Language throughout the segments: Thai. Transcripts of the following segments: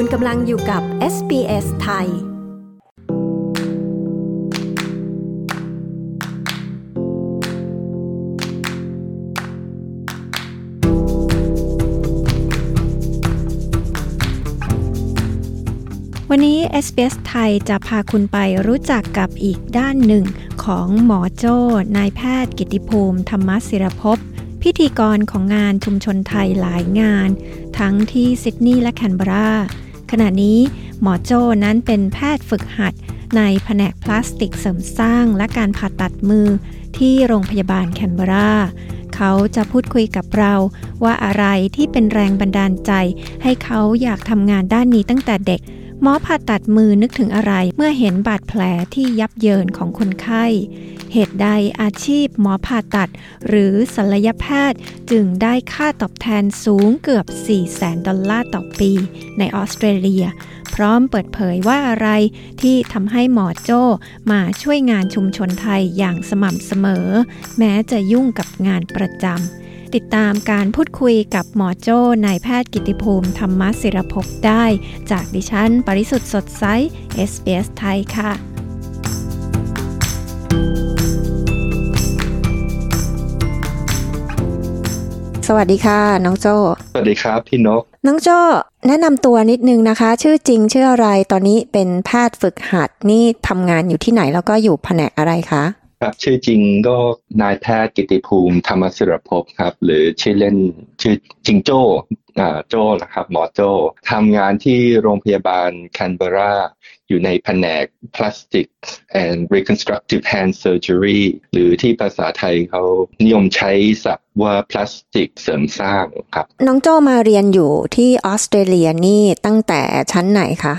คุณกำลังอยู่กับ SBS ไทย วันนี้ SBS ไทยจะพาคุณไปรู้จักกับอีกด้านหนึ่งของหมอโจ้ นายแพทย์กิติภูมิธรรมศิรภพพิธีกรของงานชุมชนไทยหลายงาน ทั้งที่ซิดนีย์และแคนเบรา ขณะนี้หมอโจ้นั้นเป็นแพทย์ฝึกหัดในแผนกพลาสติกเสริมสร้างและการผ่าตัดมือที่โรงพยาบาลแคนเบรา เขาจะพูดคุยกับเราว่าอะไรที่เป็นแรงบันดาลใจ ให้เขาอยากทำงานด้านนี้ตั้งแต่เด็ก หมอผ่าตัดมือนึกถึงอะไรเมื่อเห็นบาดแผลที่ยับเยินของคนไข้ เหตุใดอาชีพหมอผ่าตัด หรือศัลยแพทย์จึงได้ค่าตอบแทนสูงเกือบ 4 0 0แสนดอลลาร์ต่อปีในออสเตรเลีย พร้อมเปิดเผยว่าอะไรที่ทำให้หมอโจ้มาช่วยงานชุมชนไทยอย่างสม่ำเสมอ แม้จะยุ่งกับงานประจำ ติดตามการพูดคุยกับหมอโจ้นายแพทย์กิติภูมิ ธรรมศิรภพได้ จากดิฉัน ปริสุทธ์สดใส SBS ไทยค่ะสวัสดีค่ะ น้องโจ้สวัสดีครับพี่นก น้องโจ้แนะนำตัวนิดนึงนะคะ ชื่อจริงชื่ออะไรตอนนี้เป็นแพทย์ฝึกหัดนี่ทำงานอยู่ที่ไหนแล้วก็อยู่แผนกอะไรคะ ครับชื่อจริงก็นายแพทย์กิติภูมิธรรมศิรภพครับ หรือชื่อเล่นชื่อจริงโจ้อ่าโจ้นะครับ หมอโจ้ทำงานที่โรงพยาบาลแคนเบราอยู่ในแผนก Plastic and Reconstructive Hand Surgery หรือที่ภาษาไทยเขานิยมใช้ศัพท์ว่าพลาสติกเสริมสร้างครับ น้องโจ้มาเรียนอยู่ที่ออสเตรเลียนี่ตั้งแต่ชั้นไหนคะ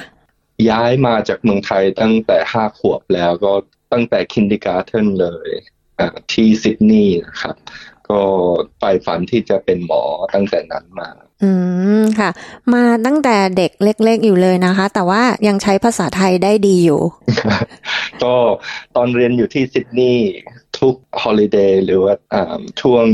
ย้ายมาจากเมืองไทยตั้งแต่ห้าขวบแล้วก็ ตั้งแต่คินดิการ์เทนเลยอ่าที่ซิดนีย์นะครับ ก็ไปฝันที่จะเป็นหมอตั้งแต่นั้นมา อืมค่ะ มาตั้งแต่เด็กเล็ก ๆ อยู่เลยนะคะ แต่ว่ายังใช้ภาษาไทยได้ดีอยู่ ก็ตอนเรียนอยู่ที่ซิดนีย์ทุก holiday หรือว่าอ่าช่วง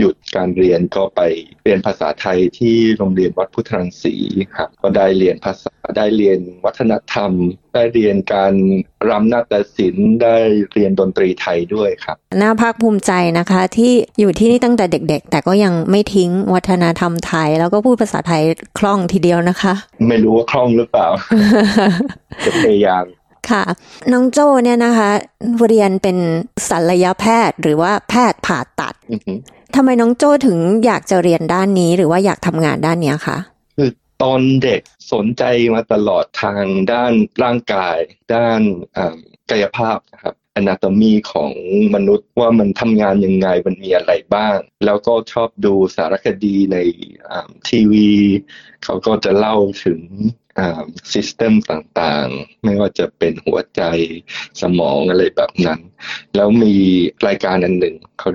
หยุดการเรียนก็ไปเรียนภาษาไทยที่โรงเรียนวัดพุทธรังสีครับก็ได้เรียนภาษาได้เรียนวัฒนธรรม ได้เรียนการรำนาฏศิลป์ได้เรียนดนตรีไทยด้วยครับน่าภาคภูมิใจนะคะ ที่อยู่ที่นี่ตั้งแต่เด็ก ๆ แต่ก็ยังไม่ทิ้งวัฒนธรรมไทย แล้วก็พูดภาษาไทยคล่องทีเดียวนะคะ ไม่รู้ว่าคล่องหรือเปล่าจะพยายามค่ะน้องโจ้เนี่ยนะคะเรียนเป็นศัลยแพทย์หรือว่าแพทย์ผ่าตัดอือฮึ ทำไมน้องโจ้ถึงอยากจะเรียนด้านนี้ หรือว่าอยากทำงานด้านเนี้ยคะคือตอนเด็กสนใจมาตลอดทางด้านร่างกาย ด้านกายภาพนะครับ anatomy ของมนุษย์ว่ามันทำงานยังไงมันมีอะไรบ้าง แล้วก็ชอบดูสารคดีในทีวี เขาก็จะเล่าถึงอ่า system ต่างๆ ไม่ว่าจะเป็นหัวใจสมองอะไรแบบนั้น แล้วมีรายการอันหนึ่งเขา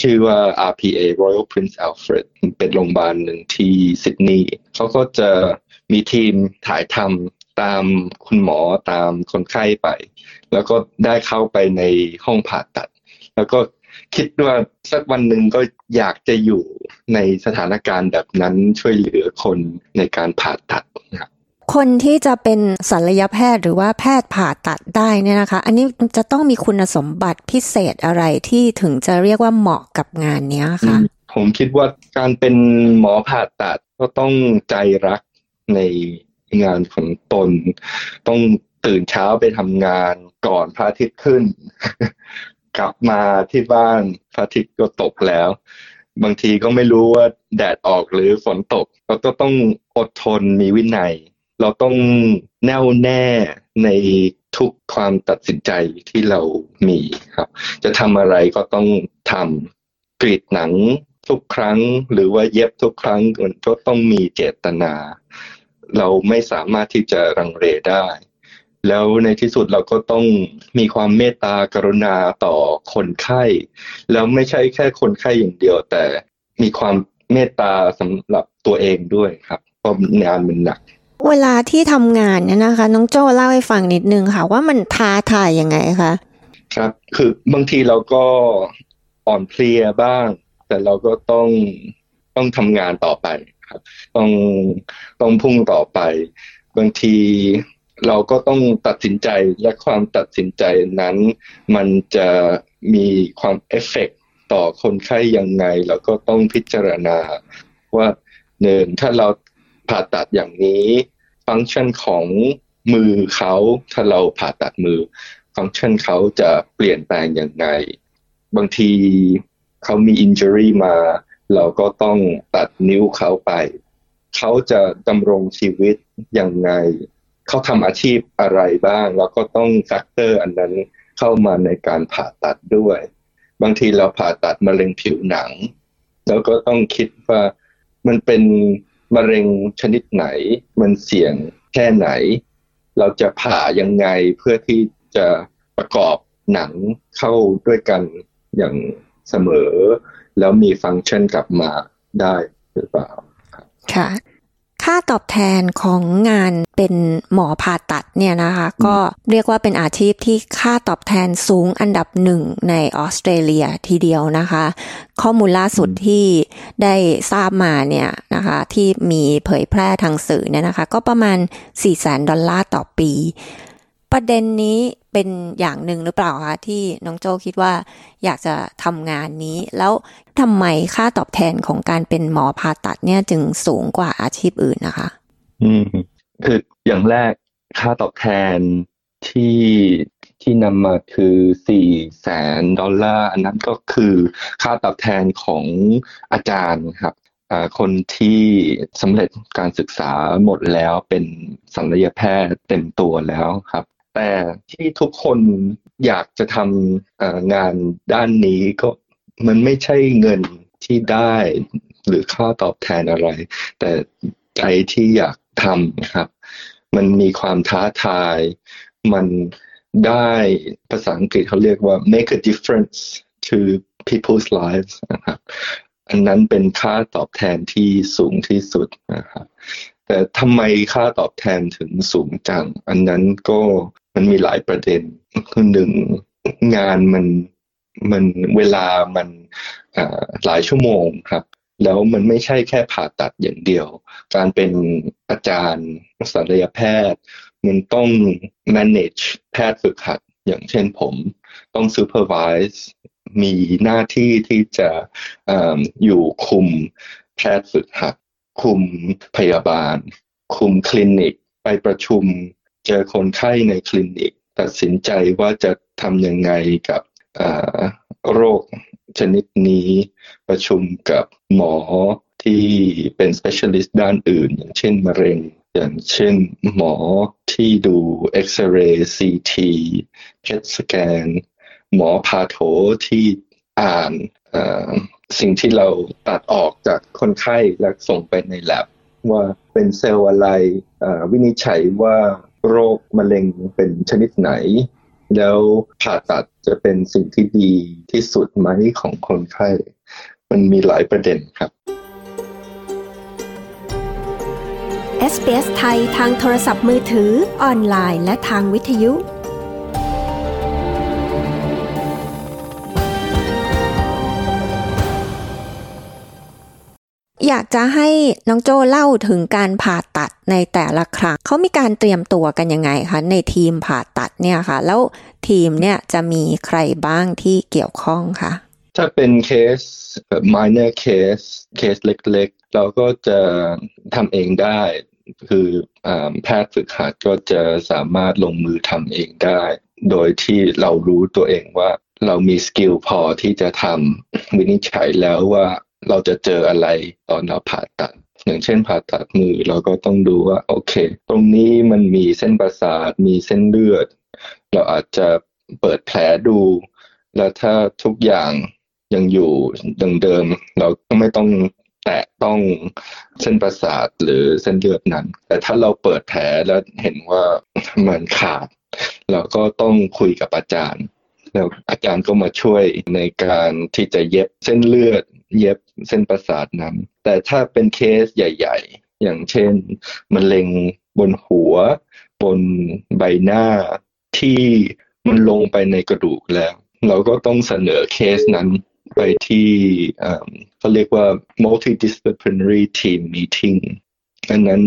ชื่อว่า RPA Royal Prince Alfred เป็นโรงพยาบาลหนึ่งที่ซิดนีย์เขาก็จะมีทีมถ่ายทำตามคุณหมอตามคนไข้ไป แล้วก็ได้เข้าไปในห้องผ่าตัด แล้วก็คิดว่าสักวันหนึ่งก็อยากจะอยู่ในสถานการณ์แบบนั้นช่วยเหลือคนในการผ่าตัดนะครับ คนที่จะเป็นศัลยแพทย์หรือว่าแพทย์ผ่าตัดได้เนี่ยนะคะ อันนี้จะต้องมีคุณสมบัติพิเศษอะไรที่ถึงจะเรียกว่าเหมาะกับงานเนี้ยคะผมคิดว่าการเป็นหมอผ่าตัดก็ต้องใจรักในงานของตน ต้องตื่นเช้าไปทำงานก่อนพระอาทิตย์ขึ้น กลับมาที่บ้านพระอาทิตย์ก็ตกแล้ว บางทีก็ไม่รู้ว่าแดดออกหรือฝนตก ก็ต้องอดทนมีวินัย เราต้องแน่วแน่ในทุกความตัดสินใจที่เรามีครับ จะทำอะไรก็ต้องทำกรีดหนังทุกครั้ง หรือว่าเย็บทุกครั้งมันก็ต้องมีเจตนา เราไม่สามารถที่จะรังเลได้ แล้วในที่สุดเราก็ต้องมีความเมตตากรุณาต่อคนไข้ แล้วไม่ใช่แค่คนไข้อย่างเดียว แต่มีความเมตตาสำหรับตัวเองด้วยครับเพราะงานมันหนัก เวลาที่ทำงานเนี่ยนะคะ น้องโจ้เล่าให้ฟังนิดนึงค่ะ ว่ามันท้าทายยังไงคะครับคือบางทีเราก็อ่อนเพลียบ้าง แต่เราก็ต้องต้องทำงานต่อไปครับ ต้องต้องพุ่งต่อไป บางทีเราก็ต้องตัดสินใจและความตัดสินใจนั้น มันจะมีความเอฟเฟกต่อคนไข้ยังไงเราก็ต้องพิจารณาว่าหนึ่งถ้าเรา ผ่าตัดอย่างนี้ ฟังก์ชันของมือเขาถ้าเราผ่าตัดมือ ฟังก์ชันเขาจะเปลี่ยนแปลงยังไง บางทีเขามี injury มา เราก็ต้องตัดนิ้วเขาไป เขาจะดำรงชีวิตยังไง เขาทำอาชีพอะไรบ้างเราก็ต้อง factor อันนั้นเข้ามาในการผ่าตัดด้วย บางทีเราผ่าตัดมะเร็งผิวหนัง แล้วก็ต้องคิดว่ามันเป็น มะเร็งชนิดไหน มันเสี่ยงแค่ไหน เราจะผ่ายังไงเพื่อที่จะประกอบหนังเข้าด้วยกันอย่างเสมอ แล้วมีฟังก์ชันกลับมาได้หรือเปล่าค่ะ ค่าตอบแทนของงานเป็นหมอผ่าตัดเนี่ยนะคะ ก็เรียกว่าเป็นอาชีพที่ค่าตอบแทนสูงอันดับหนึ่งในออสเตรเลียทีเดียวนะคะ ข้อมูลล่าสุดที่ได้ทราบมาเนี่ยนะคะ ที่มีเผยแพร่ทางสื่อเนี่ยนะคะ ก็ประมาณ4 0 0 0 0 0 ดอลลาร์ต่อปี ประเด็นนี้ เป็นอย่างหนึ่งหรือเปล่าคะที่น้องโจคิดว่าอยากจะทำงานนี้ แล้วทำไมค่าตอบแทนของการเป็นหมอผ่าตัดเนี่ยจึงสูงกว่าอาชีพอื่นนะคะ อืม คืออย่างแรกค่าตอบแทนที่ที่นำมาคือสี่แสนดอลลาร์อันนั้นก็คือค่าตอบแทนของอาจารย์ครับคนที่สำเร็จการศึกษาหมดแล้วเป็นศัลยแพทย์เต็มตัวแล้วครับ แต่ที่ทุกคนอยากจะทำงานด้านนี้ก็มันไม่ใช่เงินที่ได้หรือค่าตอบแทนอะไร แต่ใจที่อยากทำครับ มันมีความท้าทาย มันได้ภาษาอังกฤษเขาเรียกว่า make a difference to people's lives นะครับอันนั้นเป็นค่าตอบแทนที่สูงที่สุดนะครับแต่ทำไมค่าตอบแทนถึงสูงจัง อันนั้นก็ มันมีหลายประเด็นคือหนึ่งงานมันมันเวลามันหลายชั่วโมงครับ แล้วมันไม่ใช่แค่ผ่าตัดอย่างเดียว การเป็นอาจารย์ศัลยแพทย์ มันต้อง manage แพทย์ฝึกหัด อย่างเช่นผมต้อง supervise มีหน้าที่ที่จะออยู่คุมแพทย์ฝึกหัด คุมพยาบาล คุมคลินิก ไปประชุม เจอคนไข้ในคลินิก ตัดสินใจว่าจะทำยังไงกับโรคชนิดนี้ ประชุมกับหมอที่เป็น specialist ด้านอื่น อย่างเช่นมะเร็ง อย่างเช่นหมอที่ดูเอ็กซเรย์ซีทีเพชสแกนหมอพาโถที่อ่านสิ่งที่เราตัดออกจากคนไข้แล้วส่งไปใน lab ว่าเป็นเซลล์อะไรวินิจฉัยว่า โรคมะเร็งเป็นชนิดไหน แล้วผ่าตัดจะเป็นสิ่งที่ดีที่สุดไหมของคนไข้ มันมีหลายประเด็นครับ SBS ไทยทางโทรศัพท์มือถือออนไลน์ และทางวิทยุ อยากจะให้น้องโจเล่าถึงการผ่าตัดในแต่ละครั้งเขามีการเตรียมตัวกันยังไงคะในทีมผ่าตัดเนี่ยค่ะ แล้วทีมเนี่ยจะมีใครบ้างที่เกี่ยวข้องคะถ้าเป็นเคส minor case เคสเล็กๆ เราก็จะทำเองได้ คือแพทย์ฝึกหัดก็จะสามารถลงมือทำเองได้ โดยที่เรารู้ตัวเองว่าเรามีสกิลพอที่จะทำวินิจฉัยแล้วว่า เราจะเจออะไรตอนเราผ่าตัด อย่างเช่นผ่าตัดมือเราก็ต้องดูว่าโอเค ตรงนี้มันมีเส้นประสาทมีเส้นเลือด เราอาจจะเปิดแผลดู แล้วถ้าทุกอย่างยังอยู่ดังเดิม เราก็ไม่ต้องแตะต้องเส้นประสาทหรือเส้นเลือดนั้น แต่ถ้าเราเปิดแผลแล้วเห็นว่ามันขาด เราก็ต้องคุยกับอาจารย์ แล้วอาจารย์ก็มาช่วยในการที่จะเย็บเส้นเลือด เย็บเส้นประสาทนั้น แต่ถ้าเป็นเคสใหญ่ ๆ อย่างเช่นมะเร็งบนหัว บนใบหน้าที่มันลงไปในกระดูกแล้ว เราก็ต้องเสนอเคสนั้นไปที่เขาเรียกว่า multidisciplinary team meeting อันนั้น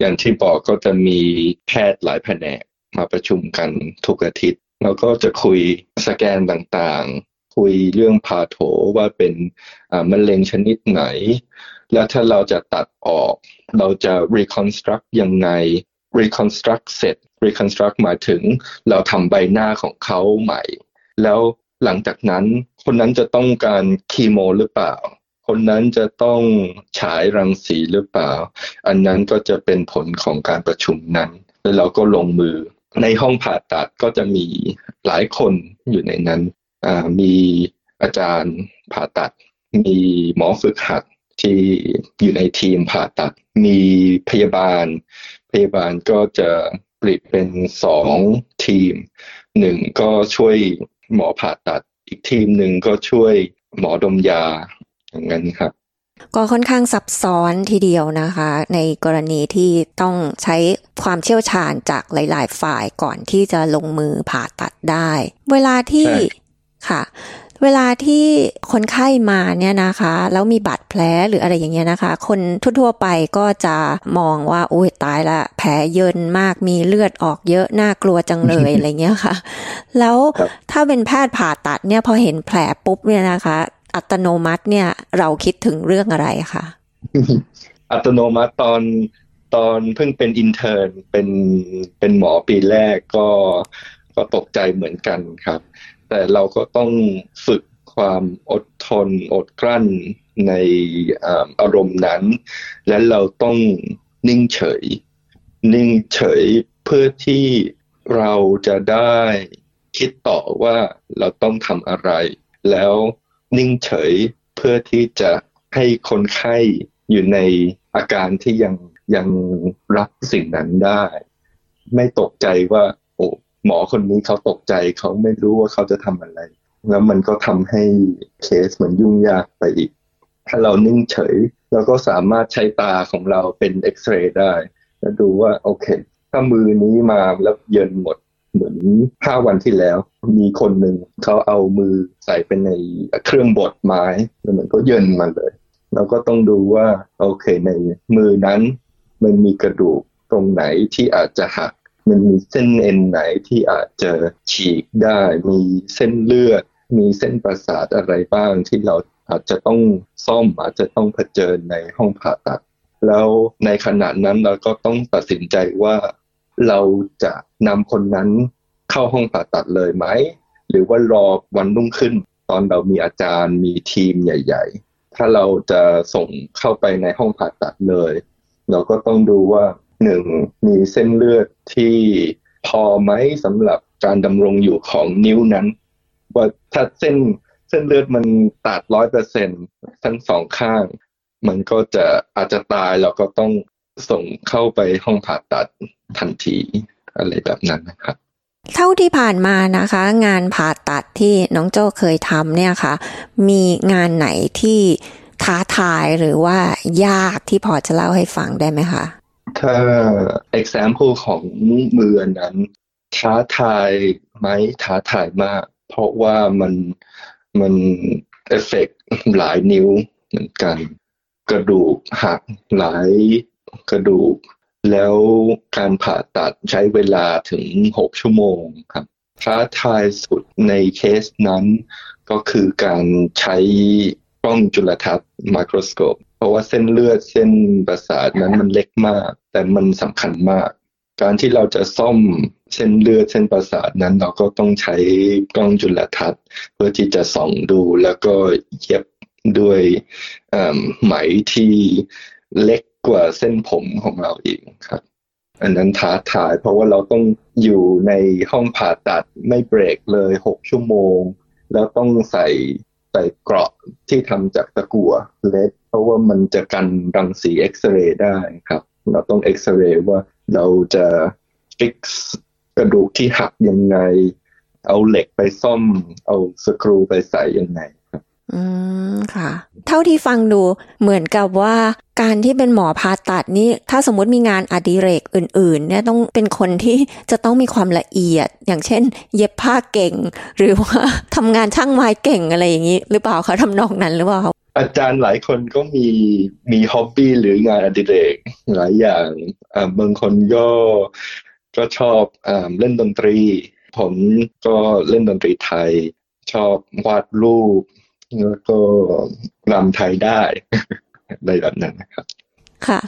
อย่างที่บอกก็จะมีแพทย์หลายแผนกมาประชุมกันทุกอาทิตย์ แล้วก็จะคุยสแกนต่างๆ คุยเรื่องพาโถว่าเป็นมะเร็งชนิดไหน แล้วถ้าเราจะตัดออก เราจะ reconstruct ยังไง reconstruct เสร็จ reconstruct หมายถึงเราทำใบหน้าของเขาใหม่ แล้วหลังจากนั้น คนนั้นจะต้องการคีโมหรือเปล่า คนนั้นจะต้องฉายรังสีหรือเปล่า อันนั้นก็จะเป็นผลของการประชุมนั้น แล้วเราก็ลงมือ ในห้องผ่าตัดก็จะมีหลายคนอยู่ในนั้น มีอาจารย์ผ่าตัด มีหมอฝึกหัดที่อยู่ในทีมผ่าตัด มีพยาบาล พยาบาลก็จะปลิดเป็นสองทีม หนึ่งก็ช่วยหมอผ่าตัด อีกทีมหนึ่งก็ช่วยหมอดมยาอย่างนั้นครับ ก็ค่อนข้างซับซ้อนทีเดียวนะคะ ในกรณีที่ต้องใช้ความเชี่ยวชาญจากหลาย ๆ ฝ่ายก่อนที่จะลงมือผ่าตัดได้ เวลาที่ค่ะเวลาที่คนไข้มาเนี่ยนะคะ แล้วมีบาดแผลหรืออะไรอย่างเงี้ยนะคะ คนทั่วๆไปก็จะมองว่าโอ้ยตายละ แผลเยินมากมีเลือดออกเยอะน่ากลัวจังเลยอะไรเงี้ยค่ะ แล้วถ้าเป็นแพทย์ผ่าตัดเนี่ยพอเห็นแผลปุ๊บเนี่ยนะคะ อัตโนมัติเนี่ย เราคิดถึงเรื่องอะไรคะอัตโนมัติตอนตอนเพิ่งเป็นอินเทอร์เป็นเป็นหมอปีแรกก็ก็ตกใจเหมือนกันครับ แต่เราก็ต้องฝึกความอดทนอดกลั้นในอารมณ์นั้น และเราต้องนิ่งเฉย นิ่งเฉยเพื่อที่เราจะได้คิดต่อว่าเราต้องทำอะไร แล้ว นิ่งเฉยเพื่อที่จะให้คนไข้อยู่ในอาการที่ยังยังรับสิ่งนั้นได้ ไม่ตกใจว่า โอ้หมอคนนี้เขาตกใจเขาไม่รู้ว่าเขาจะทำอะไร แล้วมันก็ทำให้เคสเหมือนยุ่งยากไปอีก ถ้าเรานิ่งเฉยเราก็สามารถใช้ตาของเราเป็นเอ็กซเรย์ได้ แล้วดูว่าโอเค ถ้ามือนี้มาแล้วเยินหมด เหมือนห้าวันที่แล้ว มีคนหนึ่งเขาเอามือใส่เป็นในเครื่องบดไม้แล้วมันก็เยินมาเลย เราก็ต้องดูว่าโอเคในมือนั้น มันมีกระดูกตรงไหนที่อาจจะหัก มันมีเส้นเอ็นไหนที่อาจจะฉีกได้ มีเส้นเลือด มีเส้นประสาทอะไรบ้างที่เราอาจจะต้องซ่อมอาจจะต้องเผชิญในห้องผ่าตัด แล้วในขณะนั้นเราก็ต้องตัดสินใจว่า เราจะนำคนนั้นเข้าห้องผ่าตัดเลยไหม หรือว่ารอวันรุ่งขึ้น ตอนเรามีอาจารย์มีทีมใหญ่ ๆ ถ้าเราจะส่งเข้าไปในห้องผ่าตัดเลย เราก็ต้องดูว่าหนึ่งมีเส้นเลือดที่พอไหมสำหรับการดำรงอยู่ของนิ้วนั้น ว่าถ้าเส้นเส้นเลือดมันตัดร้อยเปอร์เซ็นทั้งสองข้าง มันก็จะอาจจะตายเราก็ต้องส่งเข้าไปห้องผ่าตัด ทันทีอะไรแบบนั้นนะครับเท่าที่ผ่านมานะคะ งานผ่าตัดที่น้องโจ้เคยทำเนี่ยค่ะ มีงานไหนที่ท้าทายหรือว่ายากที่พอจะเล่าให้ฟังได้ไหมคะ ถ้า example ของมือนั้น ท้าทายไหมท้าทายมาก เพราะว่ามันมันเอฟเฟกหลายนิ้วเหมือนกัน กระดูกหักหลายกระดูก แล้วการผ่าตัดใช้เวลาถึงหกชั่วโมงครับท้าทายสุดในเคสนั้นก็คือการใช้กล้องจุลทรรศน์ไมโครสโคปเพราะว่าเส้นเลือดเส้นประสาทนั้นมันเล็กมาก แต่มันสำคัญมาก การที่เราจะซ่อมเส้นเลือดเส้นประสาทนั้นเราก็ต้องใช้กล้องจุลทรรศน์เพื่อที่จะส่องดูแล้วก็เย็บด้วยไหมที่เล็ก กว่าเส้นผมของเราเองครับ อันนั้นท้าทายเพราะว่าเราต้องอยู่ในห้องผ่าตัดไม่เบรกเลยหกชั่วโมง แล้วต้องใส่ใส่เกราะที่ทำจากตะกั่วเล็กเพราะว่ามันจะกันรังสีเอ็กซเรย์ได้ครับ เราต้องเอ็กซเรย์ว่าเราจะฟิกซ์กระดูกที่หักยังไง เอาเหล็กไปซ่อม เอาสกรูไปใส่ยังไง อืมค่ะ เท่าที่ฟังดูเหมือนกับว่าการที่เป็นหมอผ่าตัดนี่ถ้าสมมติมีงานอดิเรกอื่น ๆ เนี่ยต้องเป็นคนที่จะต้องมีความละเอียด อย่างเช่น เย็บผ้าเก่ง หรือว่าทำงานช่างไม้เก่งอะไรอย่างนี้ หรือเปล่าคะทำนองนั้นหรือเปล่าอาจารย์หลายคนก็มีมีฮ็อบบี้หรืองานอดิเรกหลายอย่างอ่าบางคนก็ก็ชอบอ่าเล่นดนตรี ผมก็เล่นดนตรีไทย ชอบวาดรูป แล้วก็รำไทยได้อะไรแบบนั้นนะครับค่ะ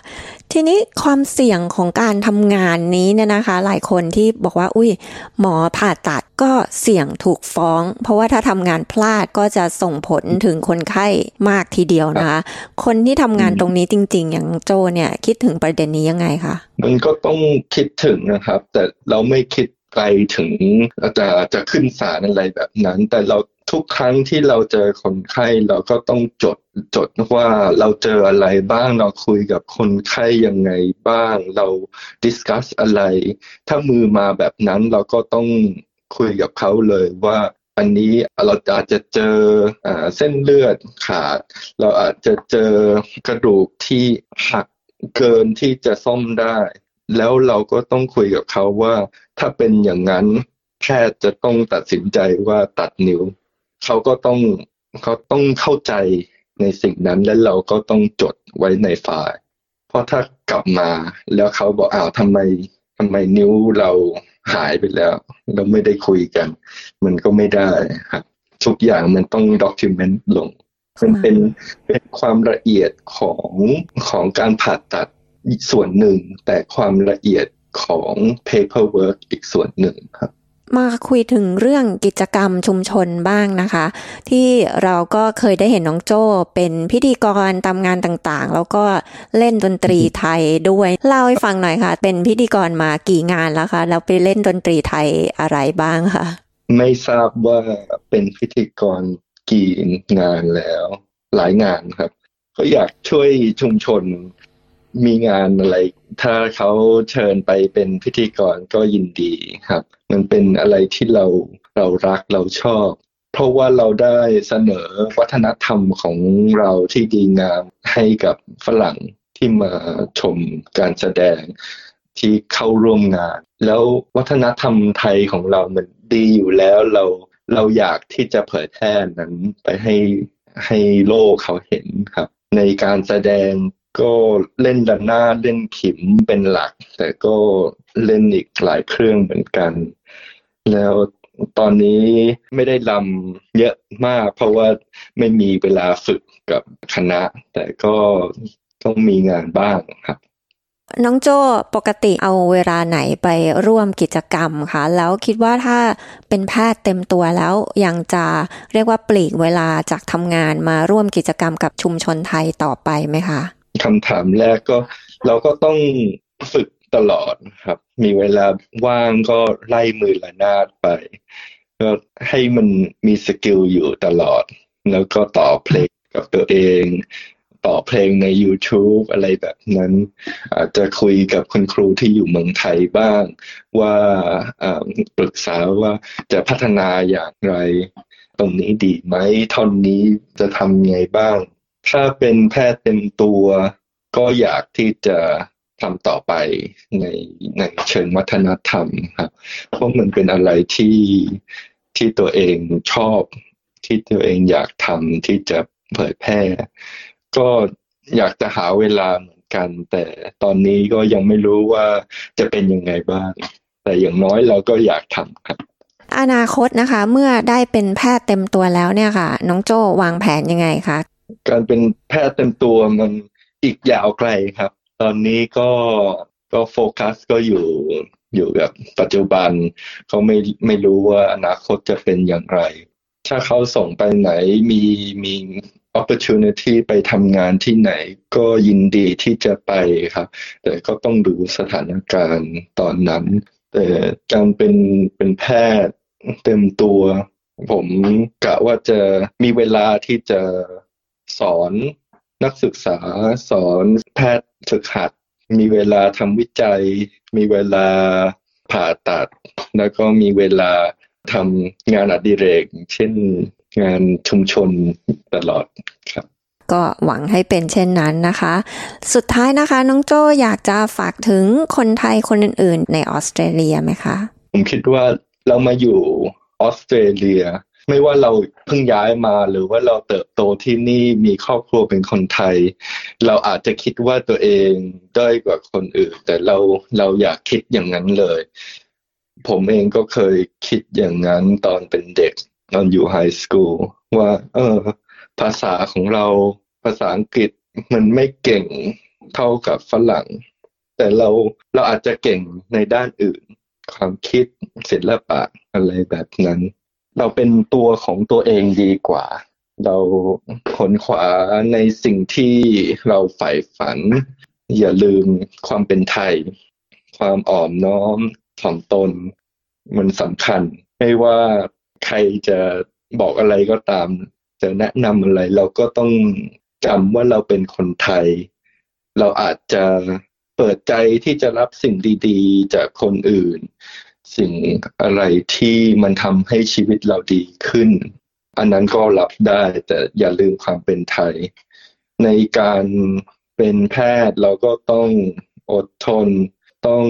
ทีนี้ความเสี่ยงของการทำงานนี้เนี่ยนะคะ หลายคนที่บอกว่า อุ้ยหมอผ่าตัดก็เสี่ยงถูกฟ้อง เพราะว่าถ้าทำงานพลาดก็จะส่งผลถึงคนไข้มากทีเดียวนะคะ คนที่ทำงานตรงนี้จริง ๆ อย่างโจเนี่ย คิดถึงประเด็นนี้ยังไงคะมันก็ต้องคิดถึงนะครับ แต่เราไม่คิดไกลถึงจะจะขึ้นศาลอะไรแบบนั้น แต่เรา ทุกครั้งที่เราเจอคนไข้เราก็ต้องจดจดว่าเราเจออะไรบ้างเราคุยกับคนไข้ยังไงบ้าง เราดิสคัสอะไร ถ้ามือมาแบบนั้นเราก็ต้องคุยกับเขาเลยว่าอันนี้เราอาจจะเจออเส้นเลือดขาด เราอาจจะเจอกระดูกที่หักเกินที่จะซ่อมได้ แล้วเราก็ต้องคุยกับเขาว่า ถ้าเป็นอย่างนั้นแพทย์จะต้องตัดสินใจว่าตัดนิ้ว เขาก็ต้องเขาต้องเข้าใจในสิ่งนั้นและเราก็ต้องจดไว้ในไฟล์เพราะถ้ากลับมาแล้วเขาบอกอ้าวทำไมทำไมนิ้วเราหายไปแล้ว เราไม่ได้คุยกัน มันก็ไม่ได้ครับทุกอย่างมันต้องด็อกิเมนต์ลงมันเป็นเป็นความละเอียดของของการผ่าตัดส่วนหนึ่ง แต่ความละเอียดของ paperwork อีกส่วนหนึ่งครับ มาคุยถึงเรื่องกิจกรรมชุมชนบ้างนะคะ ที่เราก็เคยได้เห็นน้องโจ้เป็นพิธีกรตามงานต่างๆ แล้วก็เล่นดนตรีไทยด้วยเล่าให้ฟังหน่อยค่ะ เป็นพิธีกรมากี่งานแล้วคะแล้วไปเล่นดนตรีไทยอะไรบ้างคะไม่ทราบว่าเป็นพิธีกรกี่งานแล้ว หลายงานครับ ก็อยากช่วยชุมชน มีงานอะไร ถ้าเขาเชิญไปเป็นพิธีกรก็ยินดีครับ มันเป็นอะไรที่เราเรารักเราชอบ เพราะว่าเราได้เสนอวัฒนธรรมของเราที่ดีงามให้กับฝรั่งที่มาชมการแสดงที่เข้าร่วมงาน แล้ววัฒนธรรมไทยของเรามันดีอยู่แล้วเราเราอยากที่จะเผยแพร่นั้นไปให้ให้โลกเขาเห็นครับ ในการแสดง ก็เล่นดันหน้าเล่นขิมเป็นหลัก แต่ก็เล่นอีกหลายเครื่องเหมือนกัน แล้วตอนนี้ไม่ได้ลำเยอะมาก เพราะว่าไม่มีเวลาฝึกกับคณะ แต่ก็ต้องมีงานบ้างครับ น้องโจ้ปกติเอาเวลาไหนไปร่วมกิจกรรมคะแล้วคิดว่าถ้าเป็นแพทย์เต็มตัวแล้วยังจะเรียกว่าปลีกเวลาจากทำงานมาร่วมกิจกรรมกับชุมชนไทยต่อไปไหมคะ คำถามแรกก็เราก็ต้องฝึกตลอดครับ มีเวลาว่างก็ไล่มือละนาดไป ก็ให้มันมีสกิลอยู่ตลอด แล้วก็ต่อเพลงกับตัวเอง ต่อเพลงใน YouTube อะไรแบบนั้น อาจจะคุยกับคุณครูที่อยู่เมืองไทยบ้าง ว่าปรึกษาว่าจะพัฒนาอย่างไร ตรงนี้ดีไหมท่อนนี้จะทำไงบ้าง ถ้าเป็นแพทย์เต็มตัวก็อยากที่จะทำต่อไปในในเชิงวัฒนธรรมครับ เพราะมันเป็นอะไรที่ที่ตัวเองชอบ ที่ตัวเองอยากทำที่จะเผยแพร่ ก็อยากจะหาเวลาเหมือนกัน แต่ตอนนี้ก็ยังไม่รู้ว่าจะเป็นยังไงบ้าง แต่อย่างน้อยเราก็อยากทำครับ อนาคตนะคะ เมื่อได้เป็นแพทย์เต็มตัวแล้วเนี่ยค่ะ น้องโจ้วางแผนยังไงคะ การเป็นแพทย์เต็มตัวมันอีกยาวไกลครับ ตอนนี้ก็ก็โฟกัสก็อยู่อยู่กับปัจจุบัน เขาไม่ไม่รู้ว่าอนาคตจะเป็นอย่างไร ถ้าเขาส่งไปไหนมีมี opportunity ไปทำงานที่ไหนก็ยินดีที่จะไปครับ แต่ก็ต้องดูสถานการณ์ตอนนั้น แต่การเป็นเป็นแพทย์เต็มตัว ผมกะว่าจะมีเวลาที่จะ สอนนักศึกษา สอนแพทย์ฝึกหัด มีเวลาทำวิจัย มีเวลาผ่าตัด แล้วก็มีเวลาทำงานอดิเรก เช่นงานชุมชนตลอดครับก็หวังให้เป็นเช่นนั้นนะคะ สุดท้ายนะคะ น้องโจอยากจะฝากถึงคนไทยคนอื่น ๆ ในออสเตรเลียไหมคะ ผมคิดว่าเรามาอยู่ออสเตรเลีย ไม่ว่าเราเพิ่งย้ายมาหรือว่าเราเติบโตที่นี่มีครอบครัวเป็นคนไทย เราอาจจะคิดว่าตัวเองด้อยกว่าคนอื่น แต่เราเราอยากคิดอย่างนั้นเลย ผมเองก็เคยคิดอย่างนั้นตอนเป็นเด็กตอนอยู่ไฮสคูลว่า เออ ภาษาของเราภาษาอังกฤษมันไม่เก่งเท่ากับฝรั่ง แต่เราเราอาจจะเก่งในด้านอื่น ความคิดศิลปะอะไรแบบนั้น เราเป็นตัวของตัวเองดีกว่า เราขนขวาในสิ่งที่เราใฝ่ฝัน อย่าลืมความเป็นไทย ความอ่อมน้อมถ่อมตน มันสำคัญ ไม่ว่าใครจะบอกอะไรก็ตาม จะแนะนำอะไร เราก็ต้องจำว่าเราเป็นคนไทย เราอาจจะเปิดใจที่จะรับสิ่งดี ๆ จากคนอื่น สิ่งอะไรที่มันทำให้ชีวิตเราดีขึ้น อันนั้นก็รับได้แต่อย่าลืมความเป็นไทย ในการเป็นแพทย์เราก็ต้องอดทน ต้อง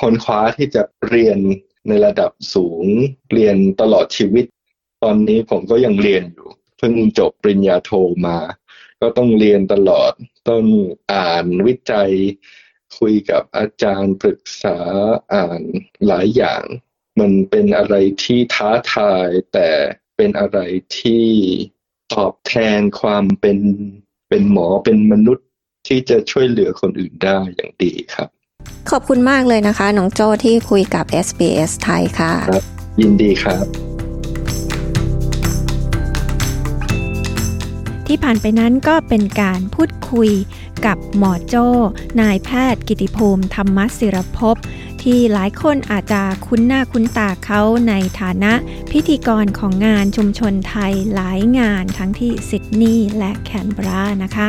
ค้นคว้าที่จะเรียนในระดับสูง เรียนตลอดชีวิต ตอนนี้ผมก็ยังเรียนอยู่ เพิ่งจบปริญญาโทมา ก็ต้องเรียนตลอด ต้องอ่านวิจัย คุยกับอาจารย์ปรึกษาอ่านหลายอย่าง มันเป็นอะไรที่ท้าทายแต่เป็นอะไรที่ตอบแทนความเป็นเป็นหมอเป็นมนุษย์ที่จะช่วยเหลือคนอื่นได้อย่างดีครับ ขอบคุณมากเลยนะคะ น้องโจที่คุยกับ SBS ไทยค่ะ ยินดีครับ ที่ผ่านไปนั้นก็เป็นการพูดคุยกับหมอโจ้ นายแพทย์กิติภูมิธรรมศิรภพที่หลายคนอาจจะคุ้นหน้าคุ้นตาเขาในฐานะพิธีกรของงานชุมชนไทยหลายงานทั้งที่ซิดนีย์และแคนเบรานะคะ